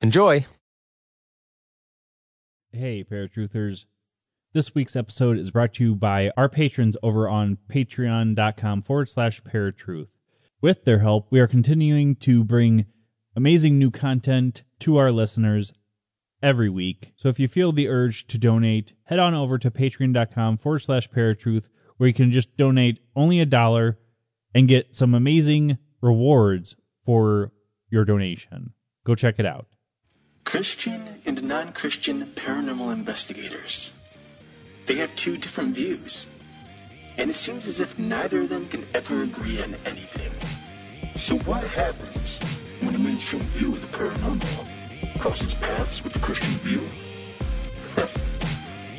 Enjoy! Hey, Paratruthers. This week's episode is brought to you by our patrons over on patreon.com forward slash paratruth. With their help, we are continuing to bring amazing new content to our listeners every week. So if you feel the urge to donate, head on over to patreon.com forward slash paratruth, where you can just donate only a dollar and get some amazing rewards for your donation. Go check it out. Christian and non Christian paranormal investigators. They have two different views, and it seems as if neither of them can ever agree on anything. So, what happens when a mainstream view of the paranormal crosses paths with the Christian view?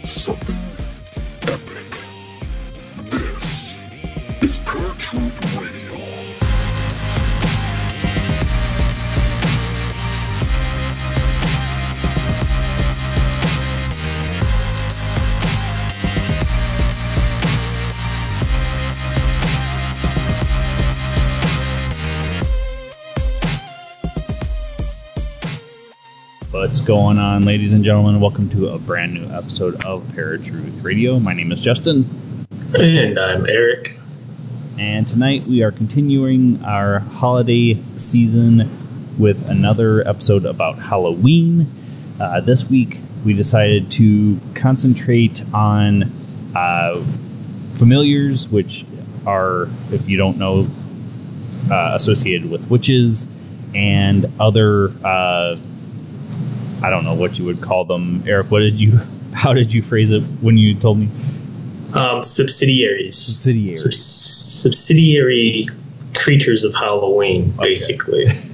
Something epic. This is Paratruth Radio. Going on, ladies and gentlemen? Welcome to a brand new episode of Paratruth Radio. My name is Justin, And I'm Erik. and tonight we are continuing our holiday season with another episode about Halloween. Uh, this week we decided to concentrate on uh, familiars, which are, if you don't know, uh, associated with witches and other. Uh, I don't know what you would call them. Erik, what did you? How did you phrase it when you told me? Um, subsidiaries. Subsidiary. Sub- subsidiary creatures of Halloween, basically.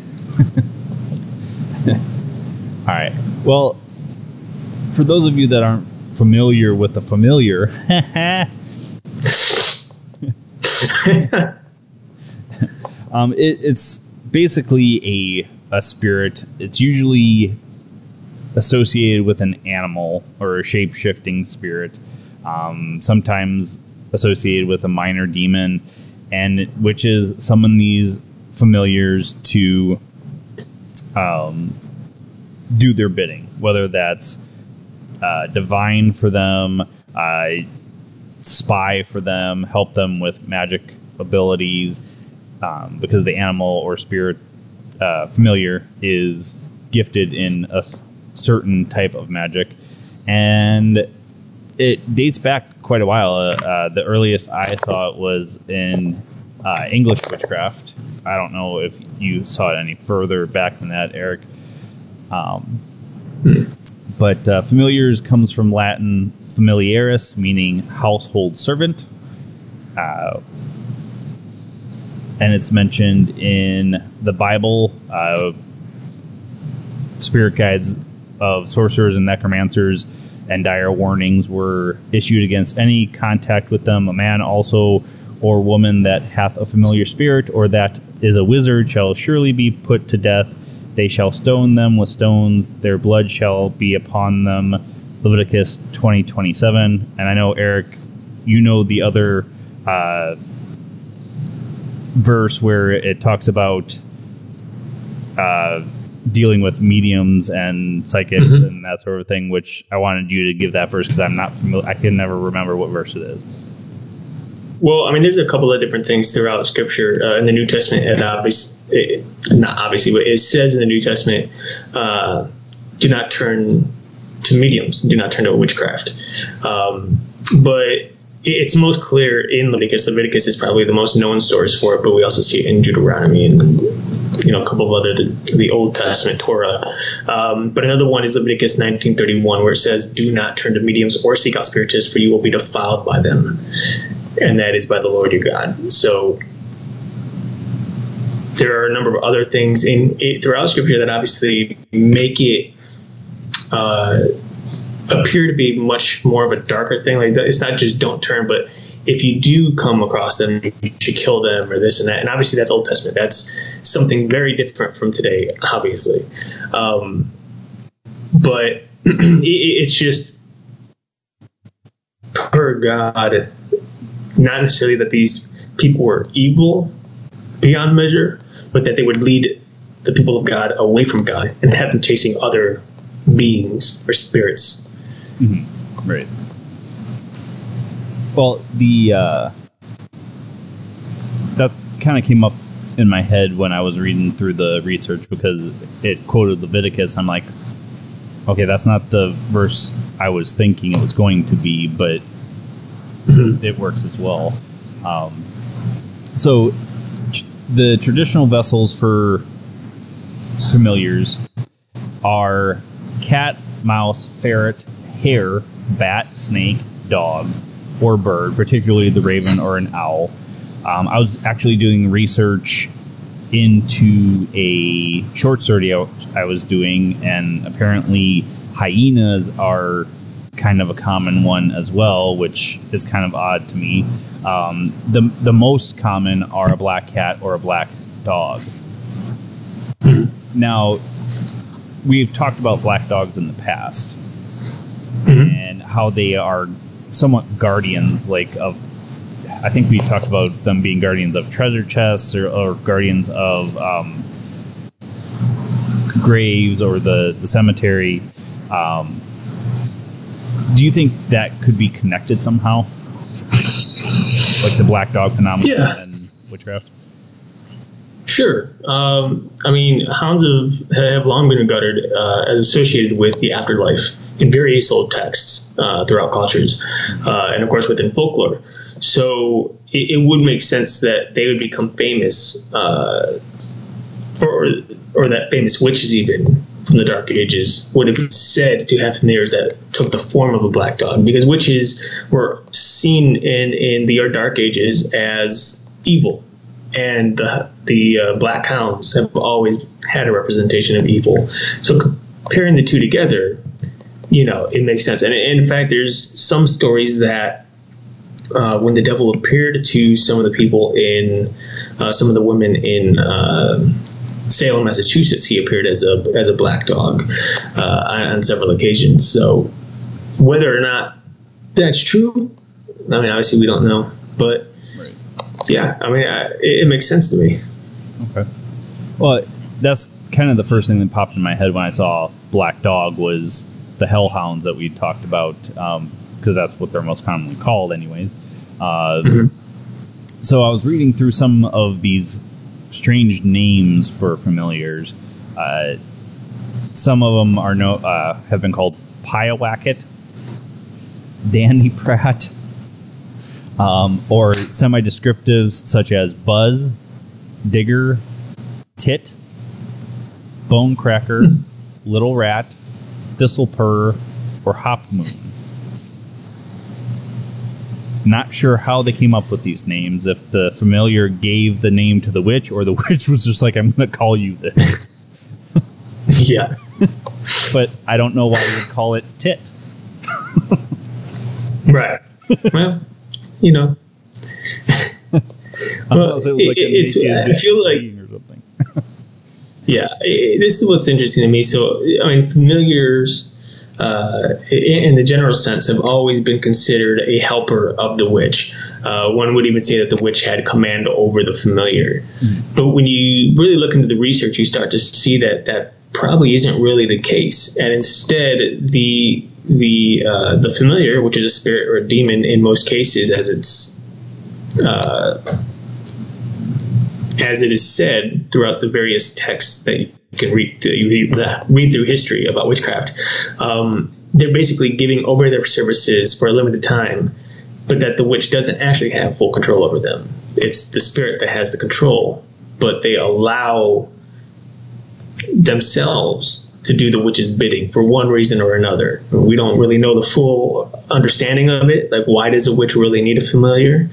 All right. Well, for those of you that aren't familiar with the familiar, um, it, it's basically a a spirit. It's usually associated with an animal or a shape shifting spirit. Um, sometimes associated with a minor demon, and witches summon these familiars to um, do their bidding, whether that's uh, divine for them, uh, spy for them, help them with magic abilities, um, because the animal or spirit uh, familiar is gifted in a certain type of magic, and it dates back quite a while. Uh, uh, the earliest I thought was in uh, English witchcraft. I don't know if you saw it any further back than that, Erik. Um, but uh, familiars comes from Latin familiaris, meaning household servant. Uh, and it's mentioned in the Bible. Uh, spirit guides of sorcerers and necromancers and dire warnings were issued against any contact with them. A man also or woman that hath a familiar spirit or that is a wizard shall surely be put to death. They shall stone them with stones. Their blood shall be upon them. Leviticus twenty twenty seven. And I know Erik, you know the other uh, verse where it talks about uh, dealing with mediums and psychics Mhm. and that sort of thing. Which I wanted you to give that first because I'm not familiar. I can never remember what verse it is. Well, I mean, there's a couple of different things throughout Scripture. Uh, in the New Testament, it obviously, not obviously, but it says in the New Testament, uh, "Do not turn to mediums. Do not turn to witchcraft. Um, but it's most clear in Leviticus. Leviticus is probably the most known source for it, but we also see it in Deuteronomy and you know a couple of other the, the Old Testament Torah. Um, but another one is Leviticus 19:31, where it says, "Do not turn to mediums or seek out spiritists, for you will be defiled by them." And that is by the Lord your God. So there are a number of other things in it, throughout Scripture that obviously make it. Uh, appear to be much more of a darker thing. Like it's not just don't turn, but if you do come across them, you should kill them or this and that. And obviously, that's Old Testament. That's something very different from today, obviously. Um, but it, it's just per God, not necessarily that these people were evil beyond measure, but that they would lead the people of God away from God and have them chasing other beings or spirits Mm-hmm. Right. Well, the uh, that kind of came up in my head when I was reading through the research because it quoted Leviticus. I'm like, okay, that's not the verse I was thinking it was going to be, but mm-hmm. it works as well. Um, so, the traditional vessels for familiars are cat, mouse, ferret, hare, bat, snake, dog, or bird, particularly the raven or an owl. Um, I was actually doing research into a short story I was doing, and apparently hyenas are kind of a common one as well, which is kind of odd to me. Um, the the most common are a black cat or a black dog. Now, we've talked about black dogs in the past mm-hmm. and how they are somewhat guardians, like of. I think we talked about them being guardians of treasure chests or, or guardians of um, graves or the the cemetery. Um, do you think that could be connected somehow, like the black dog phenomenon yeah. and witchcraft? Sure. Um, I mean, hounds have, have long been regarded uh, as associated with the afterlife in various old texts uh, throughout cultures, uh, and of course within folklore. So it, it, would make sense that they would become famous, uh, or or that famous witches even from the Dark Ages would have been said to have familiars that took the form of a black dog, because witches were seen in in the Dark Ages as evil and the, the uh, black hounds have always had a representation of evil. So comparing the two together, you know, it makes sense. And in fact, there's some stories that uh, when the devil appeared to some of the people in uh, some of the women in uh, Salem, Massachusetts, he appeared as a as a black dog uh, on, several occasions. So whether or not that's true, I mean, obviously we don't know, but yeah, I mean, I, it, it, makes sense to me. Okay. Well, that's kind of the first thing that popped in my head when I saw Black Dog was the Hellhounds that we talked about, because um, that's what they're most commonly called, anyways. Uh, mm-hmm. So I was reading through some of these strange names for familiars. Uh, some of them are no uh, have been called Pyewacket, Dandy Pratt, um, or semi descriptives such as buzz, digger, tit, bone cracker, little rat, thistle purr, or hop moon. Not sure how they came up with these names, if the familiar gave the name to the witch or the witch was just like, I'm going to call you this. yeah. but I don't know why you would call it tit. right. Well, you know. well, it like it's. I feel like. Yeah, it, this is what's interesting to me. So, I mean, familiars. Uh, in the general sense, have always been considered a helper of the witch. Uh, one would even say that the witch had command over the familiar. Mm. But when you really look into the research, you start to see that that probably isn't really the case, and instead the the uh, the familiar, which is a spirit or a demon in most cases, as it's uh, as it is said throughout the various texts that you can read you read, through history about witchcraft. Um, they're basically giving over their services for a limited time, but that the witch doesn't actually have full control over them. It's the spirit that has the control, but they allow themselves to do the witch's bidding for one reason or another. We don't really know the full understanding of it. Like, why does a witch really need a familiar?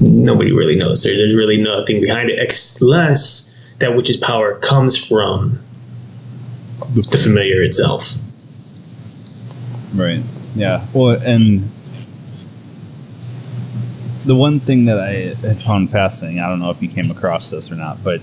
Nobody really knows. There, there's really nothing behind it, unless that witch's power comes from the familiar itself. Right. Yeah. Well, and the one thing that I had found fascinating, I don't know if you came across this or not, but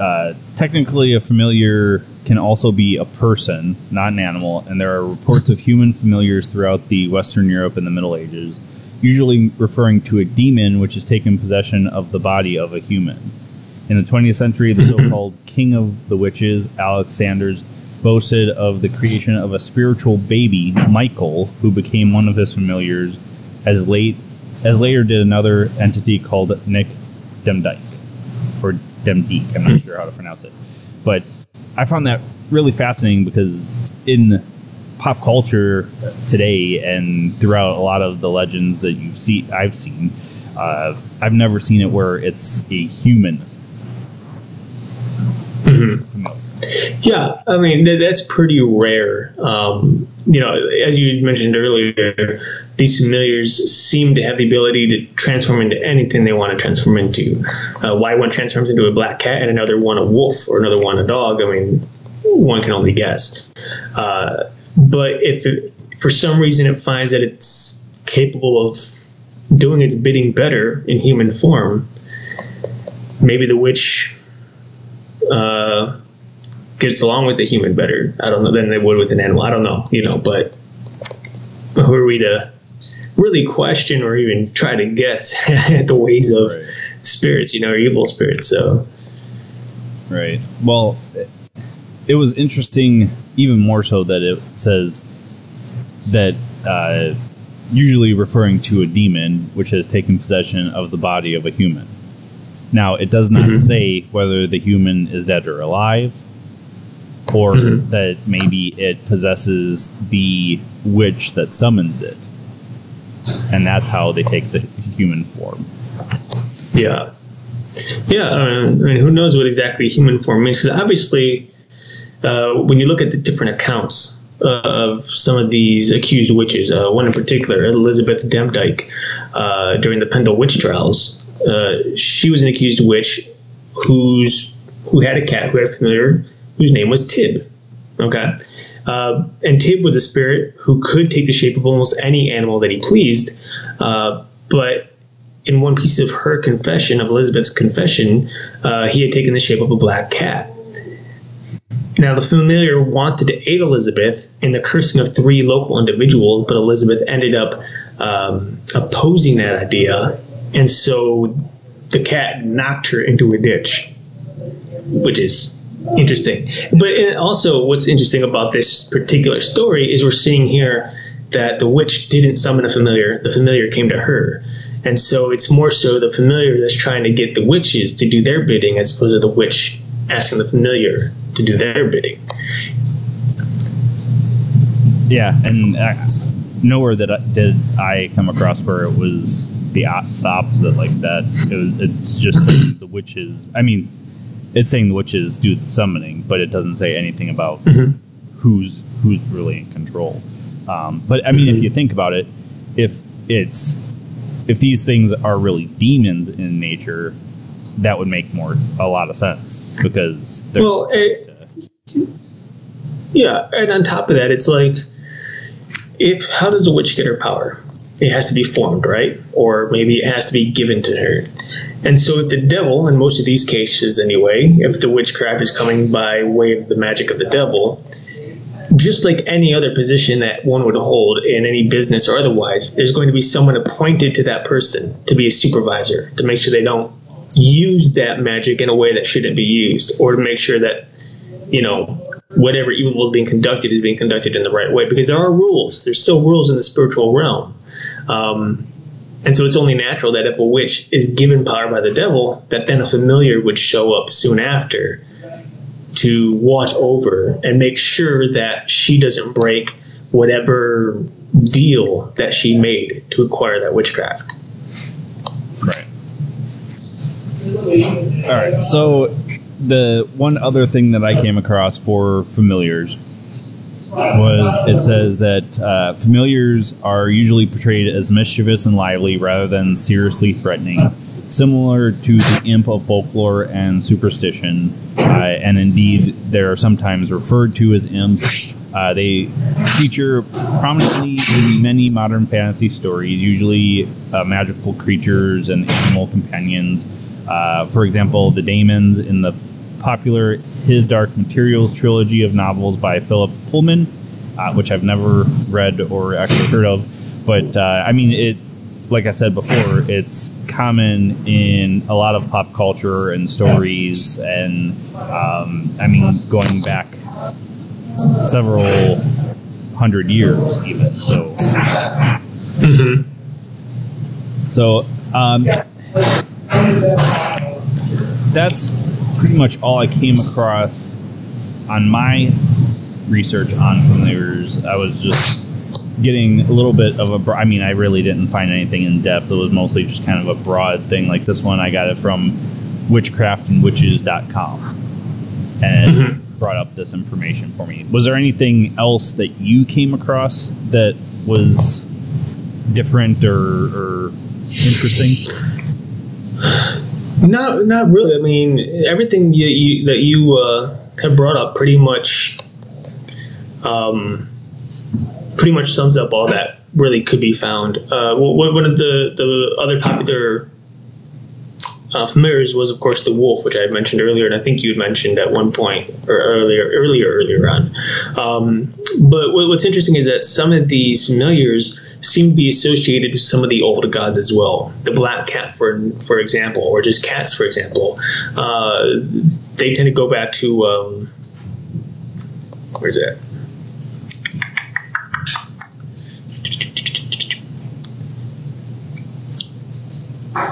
uh, technically a familiar can also be a person, not an animal, and there are reports of human familiars throughout the Western Europe in the Middle Ages, usually referring to a demon which has taken possession of the body of a human. In the 20th century, the so called King of the Witches, Alex Sanders, boasted of the creation of a spiritual baby, Michael, who became one of his familiars, as late as later did another entity called Nick Demdike, or Demdike, I'm not sure how to pronounce it. But I found that really fascinating because in pop culture today and throughout a lot of the legends that you see, I've seen, uh, I've never seen it where it's a human. Mm-hmm. Yeah, I mean that's pretty rare. Um, you know, as you mentioned earlier, these familiars seem to have the ability to transform into anything they want to transform into. Uh, why one transforms into a black cat and another one a wolf or another one a dog? I mean, one can only guess. Uh, but if it, for some reason it finds that it's capable of doing its bidding better in human form, maybe the witch. Uh, gets along with the human better. I don't know than they would with an animal. I don't know, you know, but who are we to really question or even try to guess at the ways of spirits, you know, or evil spirits? So, right. Well, it was interesting, even more so that it says that. Uh, usually referring to a demon which has taken possession of the body of a human. Now, it does not mm-hmm. say whether the human is dead or alive, or mm-hmm. that maybe it possesses the witch that summons it, and that's how they take the human form. Yeah, yeah. I mean, who knows what exactly human form means? Because obviously, uh, when you look at the different accounts of some of these accused witches, uh, one in particular, Elizabeth Demdike, uh, during the Pendle witch trials, uh, she was an accused witch who's who had a cat who had a familiar whose name was Tib. Okay. Uh, and Tib was a spirit who could take the shape of almost any animal that he pleased. Uh, but in one piece of her confession, of Elizabeth's confession, uh, he had taken the shape of a black cat. Now, the familiar wanted to aid Elizabeth in the cursing of three local individuals, but Elizabeth ended up um, opposing that idea. And so the cat knocked her into a ditch, which is interesting. But also, what's interesting about this particular story is we're seeing here that the witch didn't summon a familiar; the familiar came to her, and so it's more so the familiar that's trying to get the witches to do their bidding, as opposed to the witch asking the familiar to do their bidding. Yeah, and uh, nowhere that I, did I come across where it was the, the opposite like that. It was, it's just the witches. I mean, it's saying the witches do the summoning, but it doesn't say anything about mm-hmm. who's who's really in control. Um, but I mean, mm-hmm. if you think about it, if it's if these things are really demons in nature, that would make more a lot of sense because well, it, yeah, and on top of that, it's like if how does a witch get her power? It has to be formed, right? Or maybe it has to be given to her. And so, if the devil, in most of these cases anyway, if the witchcraft is coming by way of the magic of the devil, just like any other position that one would hold in any business or otherwise, there's going to be someone appointed to that person to be a supervisor to make sure they don't use that magic in a way that shouldn't be used, or to make sure that, you know, whatever evil is being conducted is being conducted in the right way. Because there are rules, there's still rules in the spiritual realm. Um, and so it's only natural that if a witch is given power by the devil, that then a familiar would show up soon after to watch over and make sure that she doesn't break whatever deal that she made to acquire that witchcraft. Right. All right. So the one other thing that I came across for familiars was it says that uh, familiars are usually portrayed as mischievous and lively rather than seriously threatening, similar to the imp of folklore and superstition. Uh, and indeed, they are sometimes referred to as imps. Uh, they feature prominently in many modern fantasy stories, usually uh, magical creatures and animal companions. Uh, for example, the Daemons in the popular His Dark Materials trilogy of novels by Philip Pullman, uh, which I've never read or actually heard of. But uh, I mean, it, like I said before, it's common in a lot of pop culture and stories, and um, I mean, going back several hundred years, even so. Mm-hmm. So, um, that's pretty much all I came across on my research on familiars. I was just getting a little bit of a. I mean, I really didn't find anything in depth. It was mostly just kind of a broad thing. Like this one, I got it from witchcraftandwitches.com and it mm-hmm. brought up this information for me. Was there anything else that you came across that was different or, or interesting? Not, not really. I mean, everything you, you, that you uh, have brought up pretty much, um, pretty much sums up all that really could be found. Uh, one of the the other popular uh, familiars was, of course, the wolf, which I had mentioned earlier, and I think you had mentioned at one point or earlier, earlier, earlier on. Um, but what, what's interesting is that some of these familiars seem to be associated with some of the old gods as well. The black cat, for for example, or just cats, for example, uh, they tend to go back to um, where's that?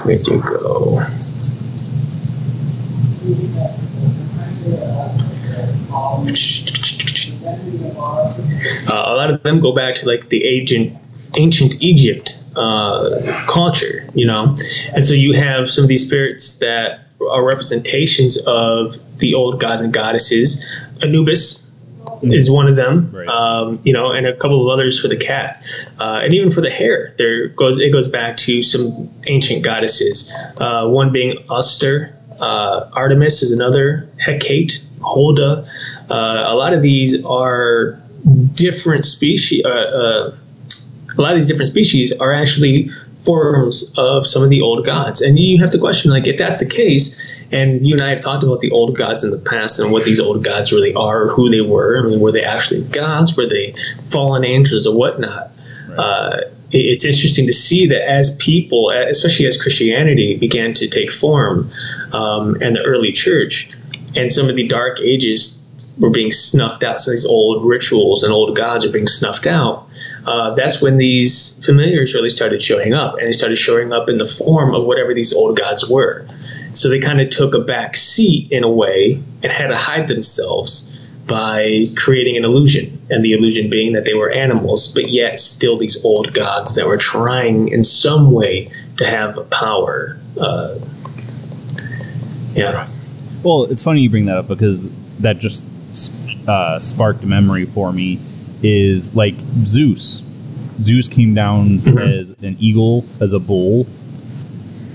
Where'd you go? Uh, a lot of them go back to like the ancient ancient Egypt uh, culture, you know, and so you have some of these spirits that are representations of the old gods and goddesses. Anubis is one of them, Right. um, you know, and a couple of others for the cat, uh, and even for the hare. There goes it goes back to some ancient goddesses. Uh, one being Oster, uh, Artemis is another, Hecate, Holda. Uh, a lot of these are different species. Uh, uh, a lot of these different species are actually forms of some of the old gods, and you have to question like if that's the case. And you and I have talked about the old gods in the past and what these old gods really are, who they were. I mean, were they actually gods? Were they fallen angels or whatnot? Uh, it's interesting to see that as people, especially as Christianity began to take form, um, and the early church, and some of the dark ages were being snuffed out. So these old rituals and old gods are being snuffed out. Uh, that's when these familiars really started showing up, and they started showing up in the form of whatever these old gods were. So they kind of took a back seat in a way and had to hide themselves by creating an illusion, and the illusion being that they were animals, but yet still these old gods that were trying in some way to have power. Uh, yeah. Well, it's funny you bring that up because that just uh, sparked memory for me. Is like Zeus. Zeus came down as an eagle, as a bull.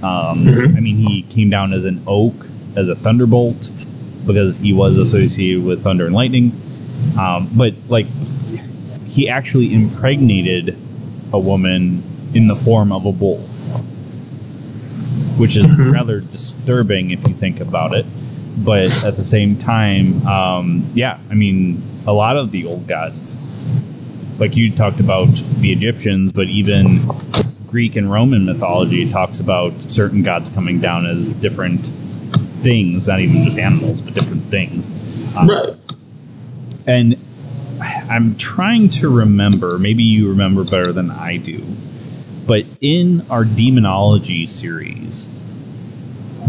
Um, I mean, he came down as an oak, as a thunderbolt, because he was associated with thunder and lightning. Um, but like, he actually impregnated a woman in the form of a bull, which is rather disturbing if you think about it. But at the same time, um, yeah, I mean, a lot of the old gods, like you talked about the Egyptians, but even Greek and Roman mythology talks about certain gods coming down as different things, not even just animals, but different things. Um, Right. and I'm trying to remember, maybe you remember better than I do, but in our demonology series,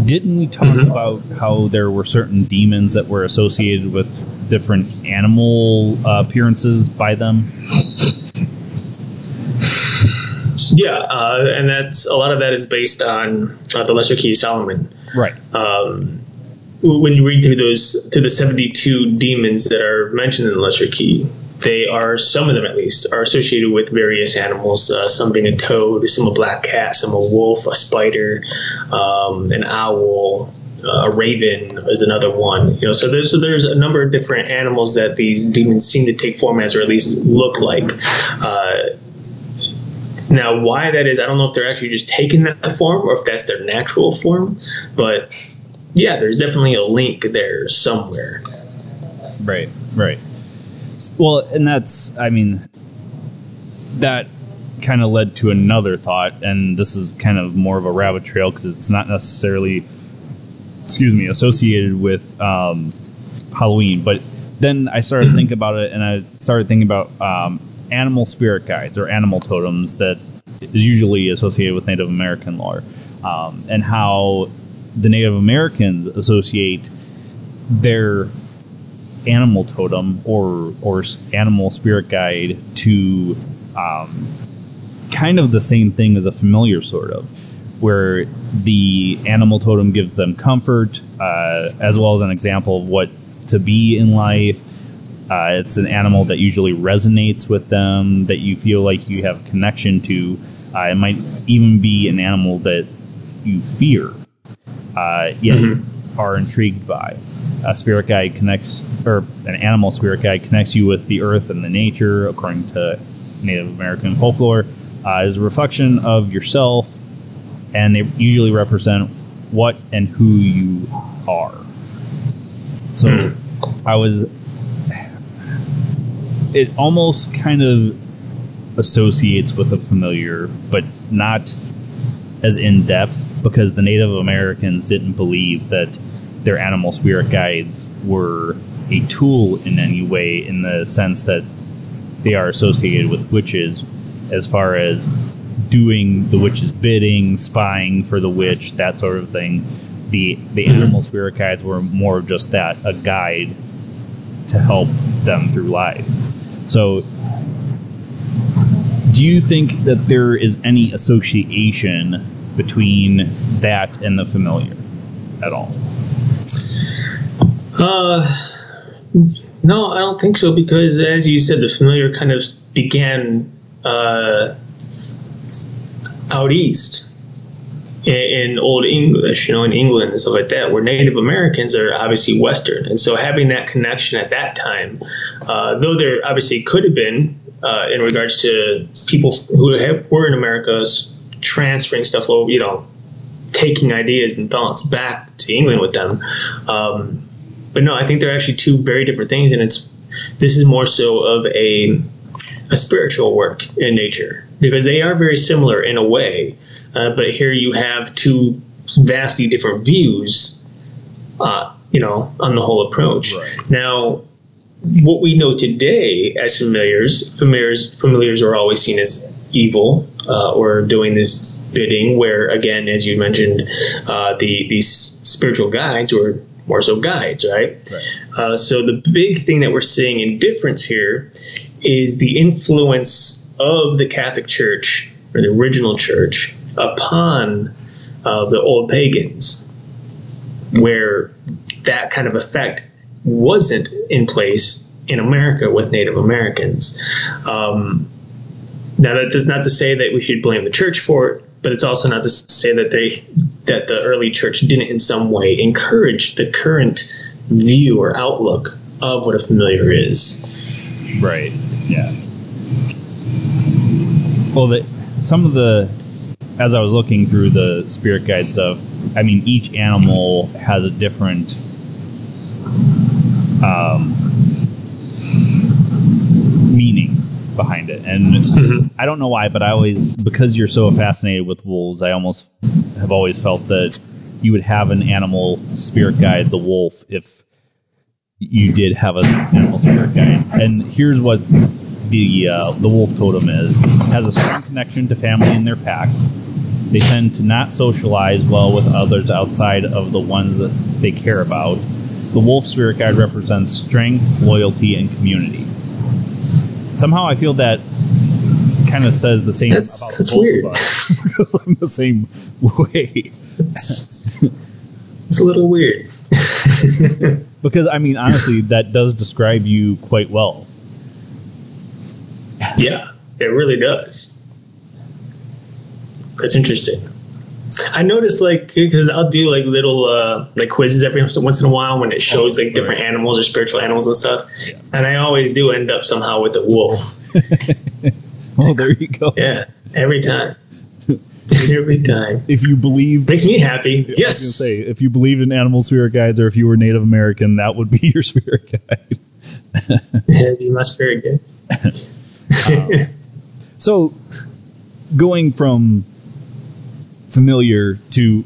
didn't we talk mm-hmm. about how there were certain demons that were associated with different animal uh, appearances by them? Yeah, uh, and that's a lot of that is based on uh, the Lesser Key of Solomon. Right. Um, when you read through those through the seventy two demons that are mentioned in the Lesser Key, they are some of them at least are associated with various animals. Uh, some being a toad, some a black cat, some a wolf, a spider, um, an owl, uh, a raven is another one. You know, so there's so there's a number of different animals that these demons seem to take form as, or at least look like. Uh, now, why that is, I don't know if they're actually just taking that form or if that's their natural form, but yeah, there's definitely a link there somewhere. Right, right. Well, and that's, I mean, that kind of led to another thought, and this is kind of more of a rabbit trail because it's not necessarily, excuse me, associated with um, Halloween. But then I started to think about it, and I started thinking about um, animal spirit guides or animal totems that is usually associated with Native American lore, um, and how the Native Americans associate their animal totem or or animal spirit guide to um, kind of the same thing as a familiar sort of where the animal totem gives them comfort uh, as well as an example of what to be in life. Uh, it's an animal that usually resonates with them that you feel like you have a connection to. Uh, it might even be an animal that you fear uh, yet mm-hmm. are intrigued by a spirit guide connects or an animal spirit guide connects you with the earth and the nature, according to Native American folklore, uh, is a reflection of yourself, and they usually represent what and who you are. So I was. It almost kind of associates with the familiar, but not as in depth because the Native Americans didn't believe that their animal spirit guides were a tool in any way in the sense that they are associated with witches as far as doing the witch's bidding, spying for the witch, that sort of thing. The the mm-hmm. animal spirit guides were more just that, a guide to help them through life. So do you think that there is any association between that and the familiar at all? Uh, no, I don't think so because, as you said, the familiar kind of began uh, out east in, in, Old English, you know, in England and stuff like that, where Native Americans are obviously Western, and so having that connection at that time, uh, though there obviously could have been uh, in regards to people who have, were in America transferring stuff over, you know, taking ideas and thoughts back to England with them. Um, but no, I think they're actually two very different things, and it's this is more so of a a spiritual work in nature because they are very similar in a way, uh, but here you have two vastly different views, uh, you know, on the whole approach. Right. Now, what we know today as familiars, familiars, familiars are always seen as evil uh, or doing this bidding. Where again, as you mentioned, uh, the these spiritual guides or more so guides, right? right. Uh, so the big thing that we're seeing in difference here is the influence of the Catholic Church or the original church upon uh, the old pagans, where that kind of effect wasn't in place in America with Native Americans. Um, now, that is not to say that we should blame the church for it, but it's also not to say that they that the early church didn't in some way encourage the current view or outlook of what a familiar is. Right. Yeah. Well, the, some of the as I was looking through the spirit guide stuff, I mean, each animal has a different um, meaning behind it. And mm-hmm. I don't know why, but I always, because you're so fascinated with wolves, I almost have always felt that you would have an animal spirit guide, the wolf, if you did have an animal spirit guide. And here's what the uh, the wolf totem is: it has a strong connection to family and their pack. They tend to not socialize well with others outside of the ones that they care about. The wolf spirit guide represents strength, loyalty, and community. Somehow, I feel that kind of says the same That's- about that's both weird. of us because I'm the same way. It's, it's a little weird. Because I mean, honestly, that does describe you quite well. Yeah, it really does. That's interesting. I noticed like because I'll do like little uh, like quizzes every once in a while when it shows like different animals or spiritual animals and stuff, and I always do end up somehow with the wolf. Oh, there you go. Yeah, every time. every time If you believed, makes me happy. I was Yes. say, if you believed in animal spirit guides, or if you were Native American, that would be your spirit guide. Yeah, you must very good. So, going from familiar to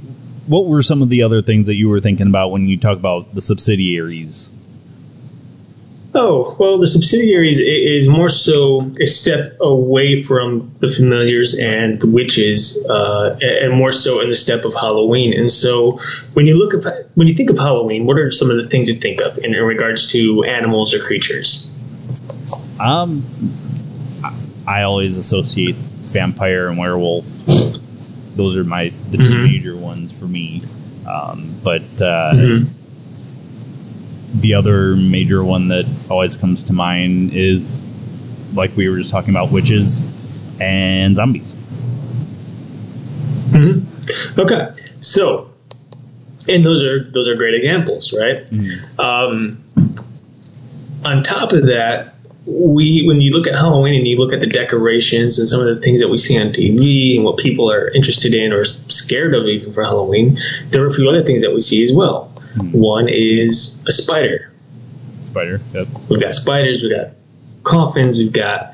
what were some of the other things that you were thinking about when you talk about the subsidiaries? Oh, well, the subsidiaries is more so a step away from the familiars and the witches, uh, and more so in the step of Halloween. And so, when you look at when you think of Halloween, what are some of the things you think of in, in regards to animals or creatures? Um, I- I always associate vampire and werewolf. Those are my the two Mhm. major ones for me. Um, but uh, Mhm. the other major one that always comes to mind is like we were just talking about witches and zombies. Mhm. Okay, so and those are those are great examples, right? Um, on top of that, we when you look at Halloween and you look at the decorations and some of the things that we see on TV and what people are interested in or scared of even for Halloween, there are a few other things that we see as well. One is a spider. Spider. Yep. We've got spiders, we've got coffins, we've got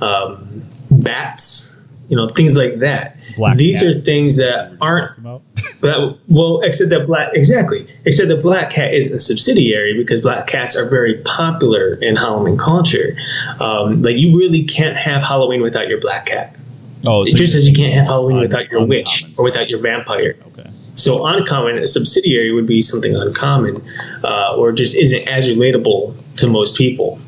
um, bats, you know, things like that. Black These are things that aren't that, well, except that black exactly. Except that black cat is a subsidiary because black cats are very popular in Halloween culture. Um, like you really can't have Halloween without your black cat. Oh, so just as you can't have Halloween without your witch or without your vampire. okay. So uncommon, a subsidiary would be something uncommon, uh, or just isn't as relatable to most people.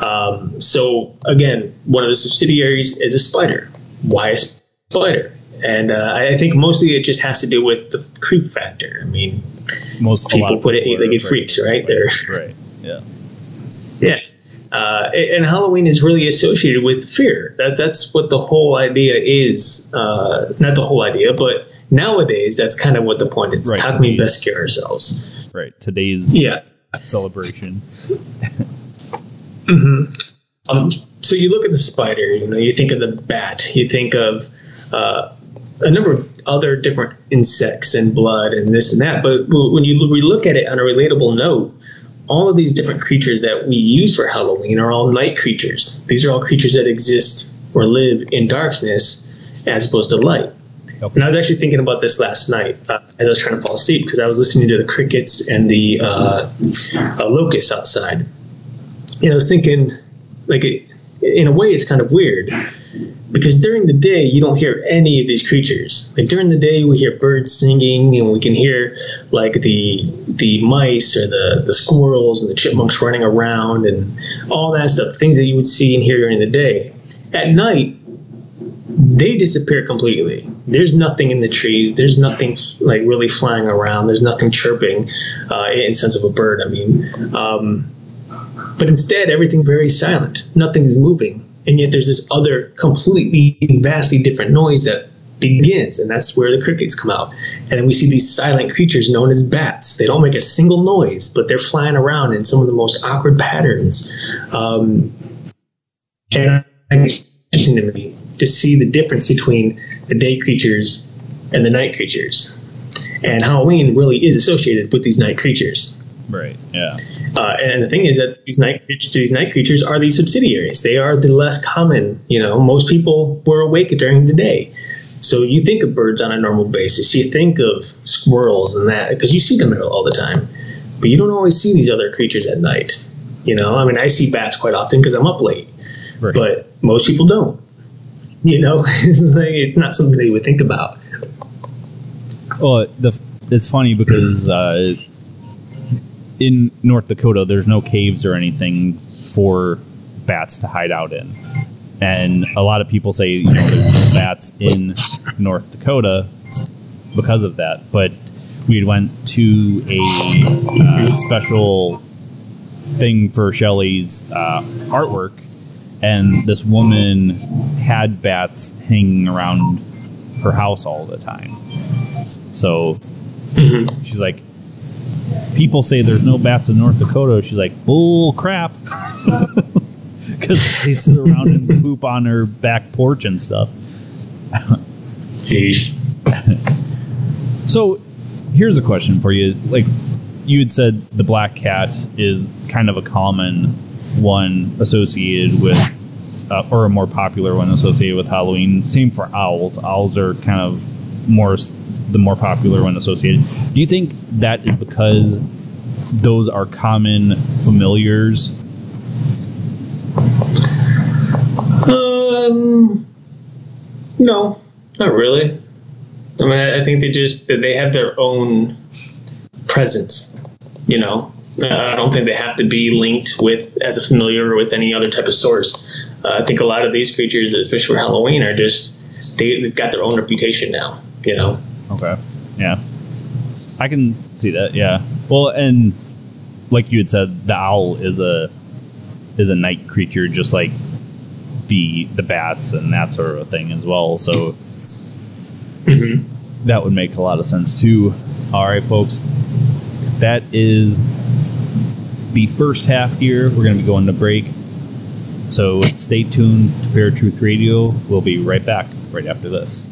Um, so again, one of the subsidiaries is a spider. Why a spider? And uh, I think mostly it just has to do with the creep factor. I mean, Most people put it- they are get freaks, right? spiders. Right. Yeah. Yeah. Uh, and Halloween is really associated with fear. That that's what the whole idea is. Uh, not the whole idea, but nowadays that's kind of what the point is. Right. How can we best scare ourselves? Right. Today's Yeah. celebration. Um, so you look at the spider. You know, you think of the bat. You think of uh, a number of other different insects and blood and this and that. But when you we look at it on a relatable note, all of these different creatures that we use for Halloween are all night creatures. These are all creatures that exist or live in darkness as opposed to light. And I was actually thinking about this last night uh, as I was trying to fall asleep because I was listening to the crickets and the uh, uh, locusts outside. And I was thinking, like, it, in a way, it's kind of weird because during the day you don't hear any of these creatures. Like during the day, we hear birds singing and we can hear like the the mice or the the squirrels and the chipmunks running around and all that stuff. Things that you would see and hear during the day. At night, they disappear completely. There's nothing in the trees. There's nothing like really flying around. There's nothing chirping uh, in sense of a bird. I mean, um, but instead everything's very silent. Nothing's moving, and yet there's this other completely vastly different noise that begins, and that's where the crickets come out. And then we see these silent creatures known as bats. They don't make a single noise, but they're flying around in some of the most awkward patterns. Um, and it's interesting to me to see the difference between the day creatures and the night creatures. And Halloween really is associated with these night creatures. Right. Yeah. Uh, and the thing is that these night creatures, these night creatures are these subsidiaries. They are the less common. You know, most people were awake during the day. So you think of birds on a normal basis. You think of squirrels and that because you see them all the time, but you don't always see these other creatures at night. You know, I mean, I see bats quite often because I'm up late, Right. but most people don't. You know, it's, not something they would think about. Well, the it's funny because uh, in North Dakota, there's no caves or anything for bats to hide out in, and a lot of people say you know there's no bats in North Dakota because of that. But we went to a uh, special thing for Shelley's uh, artwork, and this woman had bats hanging around her house all the time. So she's like, people say there's no bats in North Dakota. She's like, bull crap. Because they sit around and poop on her back porch and stuff. Jeez. So here's a question for you. Like you had said, the black cat is kind of a common one associated with, uh, or a more popular one associated with Halloween. Same for owls. Owls are kind of more the more popular one associated. Do you think that is because those are common familiars? Um, no, not really. I mean, I think they just they have their own presence. You know, I don't think they have to be linked with as a familiar or with any other type of source. Uh, I think a lot of these creatures, especially for Halloween, are just they've got their own reputation now. You know. Okay. Yeah. I can see that. Yeah. Well, and like you had said, the owl is a is a night creature, just like the the bats and that sort of thing as well. So mm-hmm. that would make a lot of sense too. All right, folks. That is the first half here. We're going to be going to break. So stay tuned to Paratruth Radio. We'll be right back right after this.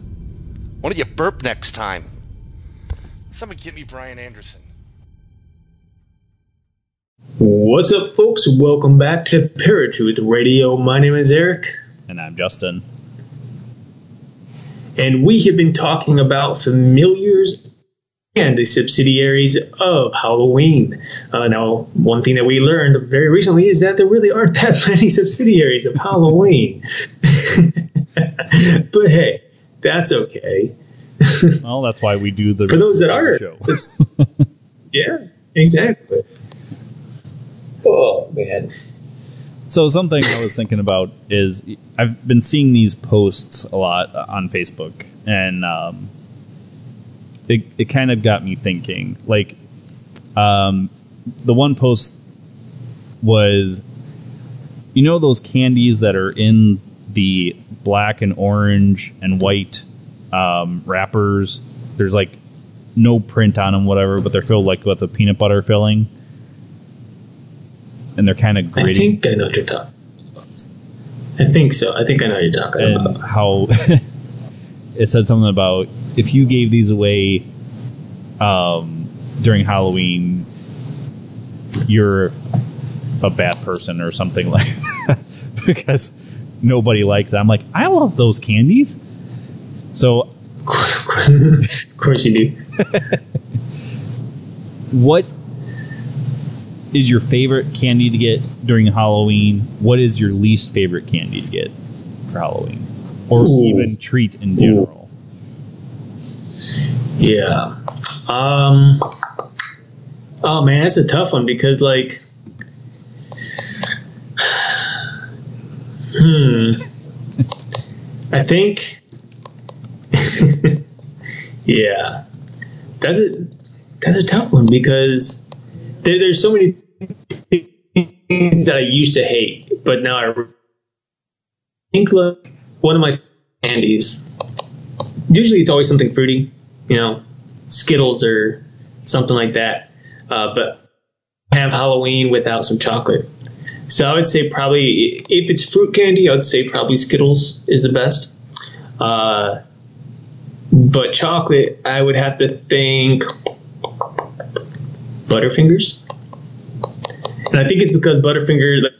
Why don't you burp next time? Someone get me Brian Anderson. What's up, folks? Welcome back to Paratruth Radio. My name is Erik, And I'm Justin. and we have been talking about familiars and the subsidiaries of Halloween. Uh, now, one thing that we learned very recently is that there really aren't that many subsidiaries of Halloween. but hey, that's okay. Well, that's why we do the For those that are, show. yeah, exactly. Oh man. So something I was thinking about is I've been seeing these posts a lot on Facebook, and um, it it kind of got me thinking. Like, um, the one post was you know those candies that are in the black and orange and white um, wrappers. There's like no print on them, whatever, but they're filled like with a peanut butter filling, and they're kind of gritty. I think I know what you're talking. I think so. I think I know what you're talking and about. how it said something about if you gave these away um, during Halloween, you're a bad person or something like that because nobody likes it. I'm like, I love those candies. So, of course you do. what is your favorite candy to get during Halloween? What is your least favorite candy to get for Halloween, or Ooh. even treat in general? Yeah. Um. Oh man, that's a tough one because like. Hmm. I think. yeah, that's a that's a tough one because there, there's so many things that I used to hate, but now I think like one of my candies. Usually, it's always something fruity, you know, Skittles or something like that. Uh, but have Halloween without some chocolate. So I would say probably if it's fruit candy, I would say probably Skittles is the best. Uh, but chocolate, I would have to think Butterfingers. And I think it's because Butterfinger, like,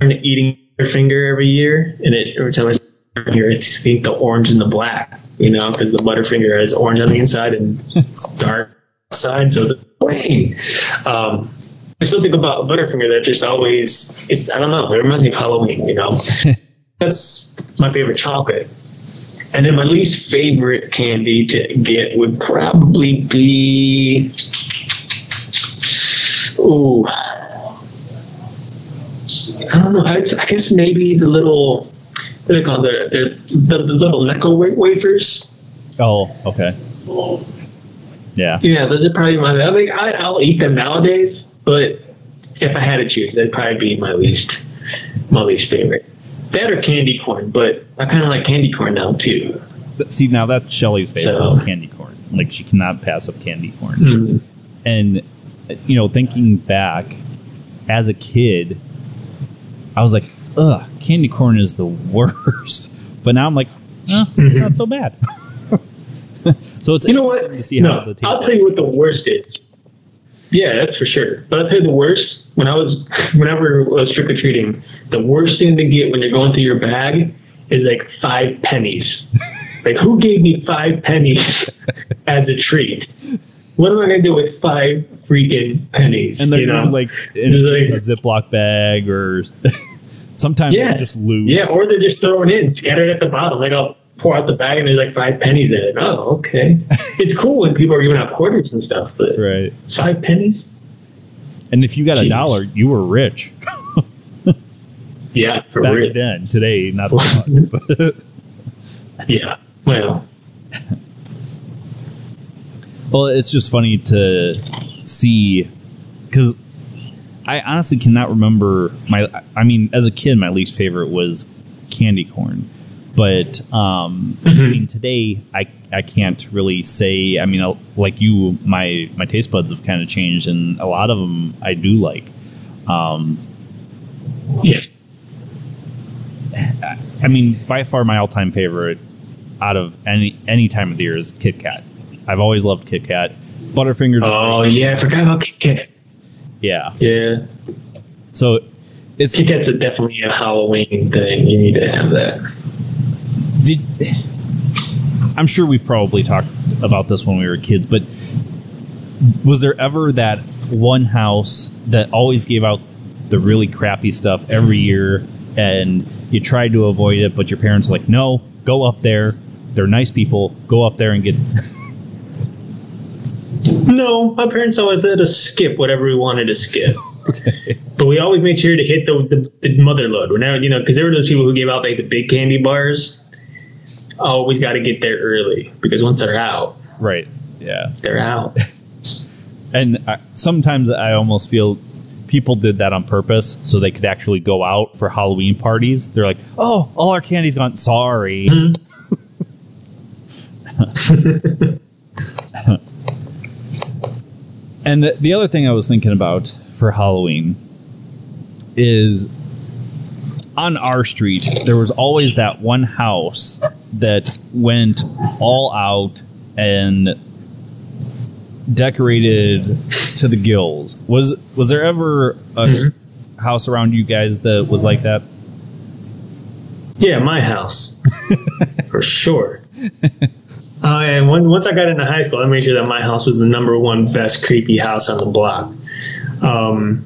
I'm eating Butterfinger every year, and it, every time I see I think the orange and the black, you know, because the Butterfinger is orange on the inside and dark outside, so it's plain. Um, there's something about Butterfinger that just always, it's, I don't know, it reminds me of Halloween, you know. That's my favorite chocolate. And then my least favorite candy to get would probably be. Ooh. I don't know. I, I guess maybe the little. What do they call the, the, the, the little Necco wafers? Oh, okay. Yeah. Yeah, those are probably my. I think I, I'll eat them nowadays, but if I had to choose, that'd probably be my least, my least favorite. That or candy corn, but I kind of like candy corn now too. See, now that's Shelly's favorite So- is candy corn. Like she cannot pass up candy corn. Mm. And you know, thinking back as a kid, I was like, "Ugh, candy corn is the worst." But now I'm like, eh, "It's not so bad." so it's You know what? to see no, how the. I'll tell you what the worst is. Yeah, that's for sure. But I'll tell you the worst. When I was, whenever I was trick or treating, the worst thing to get when you're going through your bag is like five pennies. like, who gave me five pennies as a treat? What am I gonna do with five freaking pennies? and they're you know? like in It's a Ziploc bag or sometimes yeah, they're just loose. Yeah, or they're just thrown in, scattered at the bottom. Like I'll pour out the bag and there's like five pennies in it. Oh, okay. it's cool when people are giving out quarters and stuff, but right. five pennies? And if you got a dollar, you were rich. Yeah, for Back real. then, today not so much. Yeah. Well, Well, it's just funny to see because I honestly cannot remember my. I mean, as a kid, my least favorite was candy corn, but um, I mean, today I I can't really say. I mean, uh, like you, my my taste buds have kind of changed, and a lot of them I do like. Um, yeah. I mean, by far my all time favorite out of any any time of the year is Kit Kat. I've always loved Kit Kat. Butterfingers. Oh yeah, I forgot about Kit Kat. Yeah. Yeah. So it's Kit Kat's definitely a Halloween thing. You need to have that. Did I'm sure we've probably talked about this when we were kids, but was there ever that one house that always gave out the really crappy stuff every year and you tried to avoid it, but your parents were like, no, go up there. They're nice people. Go up there and get. No, my parents always let us skip whatever we wanted to skip. But we always made sure to hit the, the, the mother load. Whenever, you know, because there were those people who gave out like the big candy bars. Oh, always got to get there early because once they're out, right. Yeah. they're out. And I, sometimes I almost feel people did that on purpose so they could actually go out for Halloween parties. They're like, "Oh, all our candy's gone. Sorry." Mm-hmm. and the, the other thing I was thinking about for Halloween is on our street there was always that one house that went all out and decorated to the gills. Was was there ever a house around you guys that was like that? Yeah, my house. For sure. Uh, and when, once I got into high school, I made sure that my house was the number one best creepy house on the block. Um,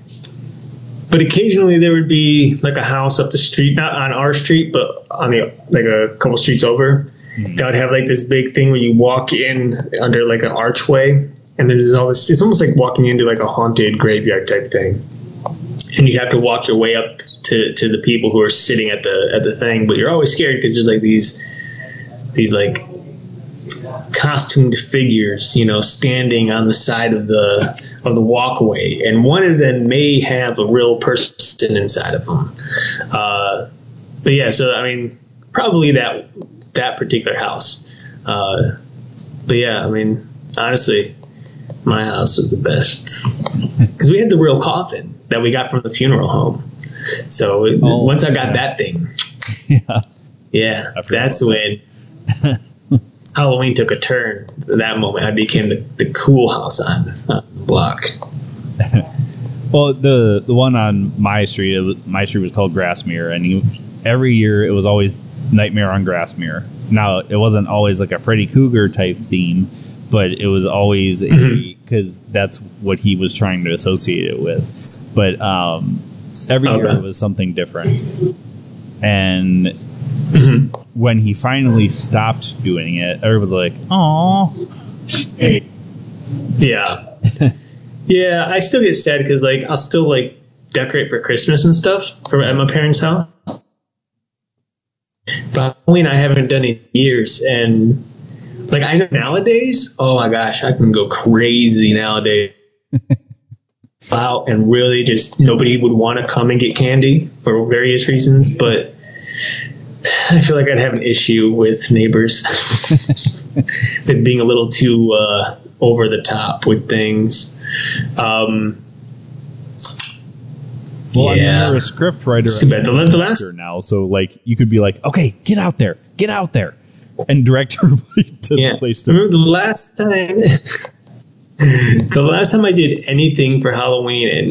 but occasionally there would be like a house up the street, not on our street, but on the like a couple streets over. Hmm. That would have like this big thing where you walk in under like an archway, and there's all this. It's almost like walking into like a haunted graveyard type thing, and you have to walk your way up to to the people who are sitting at the at the thing. But you're always scared because there's like these these like costumed figures, you know, standing on the side of the of the walkway, and one of them may have a real person inside of them. Uh, but yeah, so I mean, probably that that particular house. Uh, but yeah, I mean, honestly, my house was the best because we had the real coffin that we got from the funeral home. So Oh, once I got that thing, Yeah. yeah, that's when Halloween took a turn. That moment, I became the, the cool house on, on the block. Well, the the one on my street, it was, my street was called Grassmere, and every year it was always Nightmare on Grassmere. Now it wasn't always like a Freddy Krueger type theme, but it was always because that's what he was trying to associate it with. But um, every year it was something different, and Mhm. when he finally stopped doing it, everybody was like, "Oh, Yeah. yeah, I still get sad because like I'll still like decorate for Christmas and stuff for at my parents' house. But Halloween I haven't done in years, and like I know nowadays, oh my gosh, I can go crazy nowadays. Out and really just nobody would want to come and get candy for various reasons, but I feel like I'd have an issue with neighbors it being a little too uh, over the top with things. Um, Well, I mean, you're a script writer too bad. The- the last- now, so like you could be like, okay, get out there, get out there, and direct everybody to yeah. the place to. Remember the last time? the last time I did anything for Halloween, and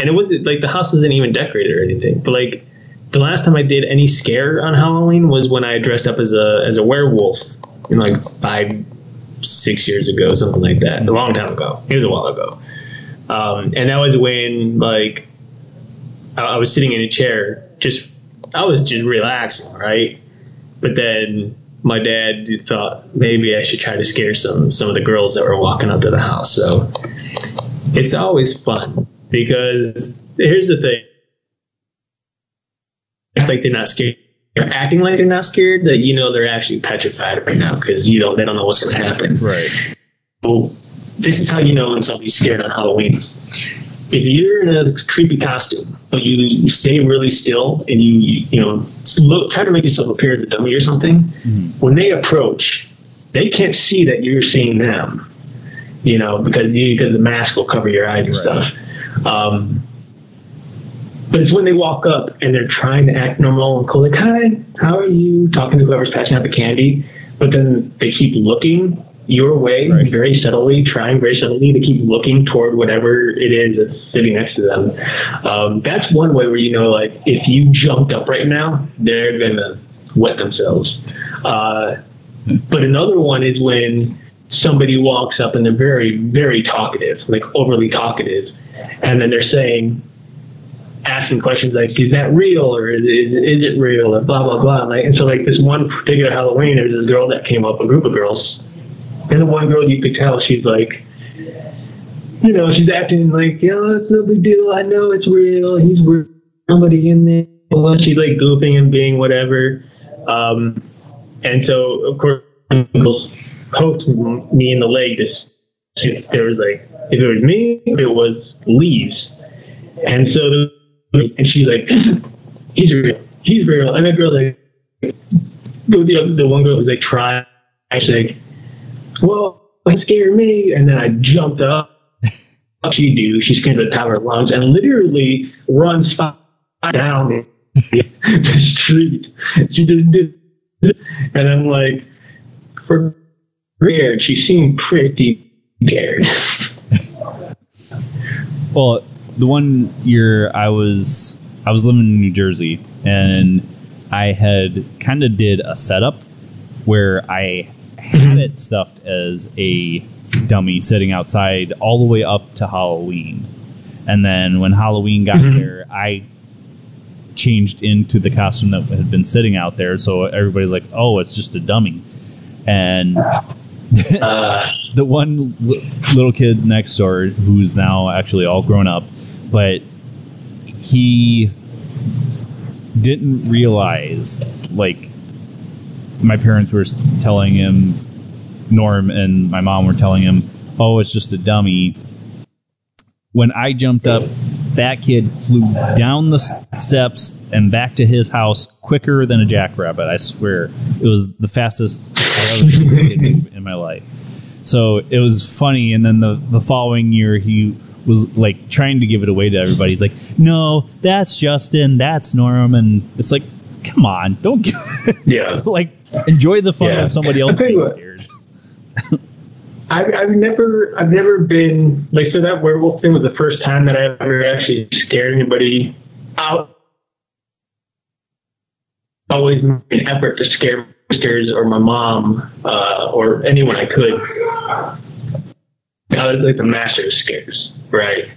and it wasn't like the house wasn't even decorated or anything, but like the last time I did any scare on Halloween was when I dressed up as a as a werewolf, in like five, six years ago, something like that, a long time ago. It was a while ago, um, and that was when like I, I was sitting in a chair, just I was just relaxing, right? But then my dad thought maybe I should try to scare some some of the girls that were walking up to the house. So it's always fun because here's the thing: it's like they're not scared. They're acting like they're not scared. That you know they're actually petrified right now because you don't they don't know what's going to happen. Right. Well, this is how you know when somebody's scared on Halloween. If you're in a creepy costume, but you, you stay really still and you, you you know look try to make yourself appear as a dummy or something, when they approach, they can't see that you're seeing them. You know because you, because the mask will cover your eyes and stuff. Um, but it's when they walk up and they're trying to act normal and cool, like, hi, how are you? Talking to whoever's passing out the candy. But then they keep looking your way Right. very subtly, trying very subtly to keep looking toward whatever it is that's sitting next to them. Um, that's one way where you know, like, if you jumped up right now, they're going to wet themselves. Uh, but another one is when somebody walks up and they're very, very talkative, like overly talkative, and then they're saying, asking questions like, "Is that real?" or "Is, is, is it real?" or blah blah blah. Like, and so like this one particular Halloween, there was this girl that came up, a group of girls, and the one girl you could tell she's like, you know, she's acting like, "Yeah, it's no big deal. I know it's real. He's real. Somebody in there." She's like goofing and being whatever. Um, and so of course, poked me in the leg. This if there was like, if it was me, it was leaves And so, and she's like, he's real, he's real. And the girl like, the, the one girl was like, try. She's like, well, it scared me. And then I jumped up. What she do? She screamed at the top of lungs and literally runs down the street. She. And I'm like, for scared. She seemed pretty scared. Well, the one year I was I was living in New Jersey and I had kind of did a setup where I had it stuffed as a dummy sitting outside all the way up to Halloween. And then when Halloween got mm-hmm. there, I changed into the costume that had been sitting out there. So everybody's like, "Oh, it's just a dummy." And Uh, the one l- little kid next door who's now actually all grown up, but he didn't realize like my parents were telling him Norm and my mom were telling him, "Oh, it's just a dummy." When I jumped up, that kid flew down the steps and back to his house quicker than a jackrabbit. I swear, it was the fastest I ever seen a kid move in my life. So it was funny. And then the the following year, he was like trying to give it away to everybody. He's like, "No, that's Justin. That's Norm." And it's like, come on, don't give yeah. like enjoy the fun Yeah. of somebody else I'll tell you being what. scared. I've, I've never, I've never been like so. That werewolf thing was the first time that I ever actually scared anybody out. Always made an effort to scare sisters or my mom uh, or anyone I could. I was like the master of scares, right?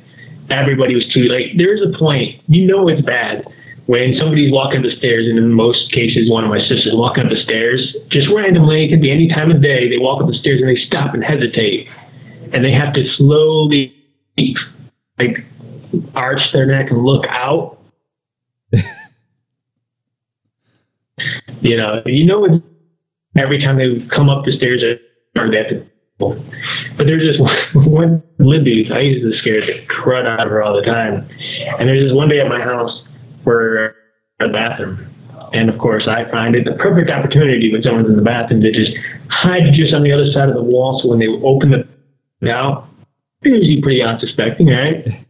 Everybody was too like. There's a point, you know, it's bad when somebody's walking up the stairs, and in most cases, one of my sisters walking up the stairs, just randomly, it could be any time of day, they walk up the stairs and they stop and hesitate. And they have to slowly, like, arch their neck and look out. you know, you know, every time they come up the stairs or they have to. But there's this one, one Libby, I used to scare the crud out of her all the time. And there's this one day at my house for the bathroom. And of course, I find it the perfect opportunity when someone's in the bathroom to just hide just on the other side of the wall. So when they open the out, usually pretty unsuspecting, right?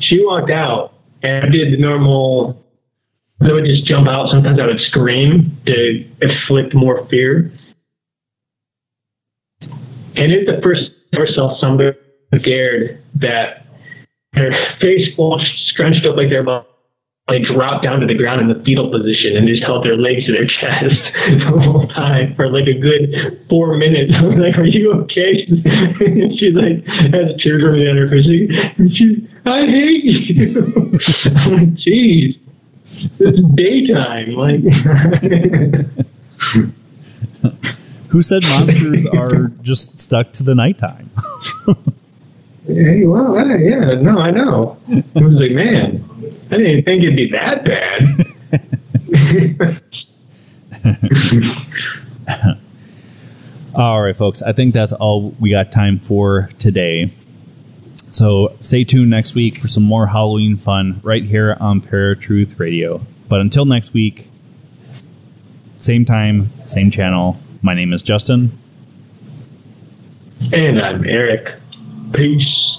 She walked out and I did the normal. I would just jump out. Sometimes I would scream to inflict more fear. And it's the first I ever saw somebody scared that their face all scrunched up like they're about they dropped down to the ground in the fetal position and just held their legs to their chest the whole time for like a good four minutes. I was like, "Are you okay?" And she's like, has tears running down her face. She, I hate you. I'm like, "Jeez, it's daytime." Like, Who said monsters are just stuck to the nighttime? hey, well, yeah, no, I know. I was like, man, I didn't think it'd be that bad. All right, folks. I think that's all we got time for today. So stay tuned next week for some more Halloween fun right here on Paratruth Radio. But until next week, same time, same channel. My name is Justin. and I'm Erik. Peace.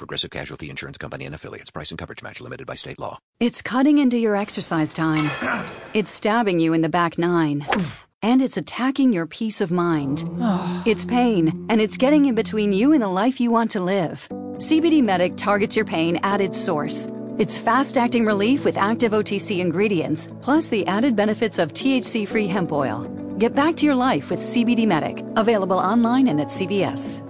Progressive Casualty Insurance Company and affiliates. Price and coverage match limited by state law. It's cutting into your exercise time. It's stabbing you in the back nine. And it's attacking your peace of mind. It's pain, and it's getting in between you and the life you want to live. CBD Medic targets your pain at its source. It's fast acting relief with active OTC ingredients, plus the added benefits of THC free hemp oil. Get back to your life with CBD Medic, available online and at CVS.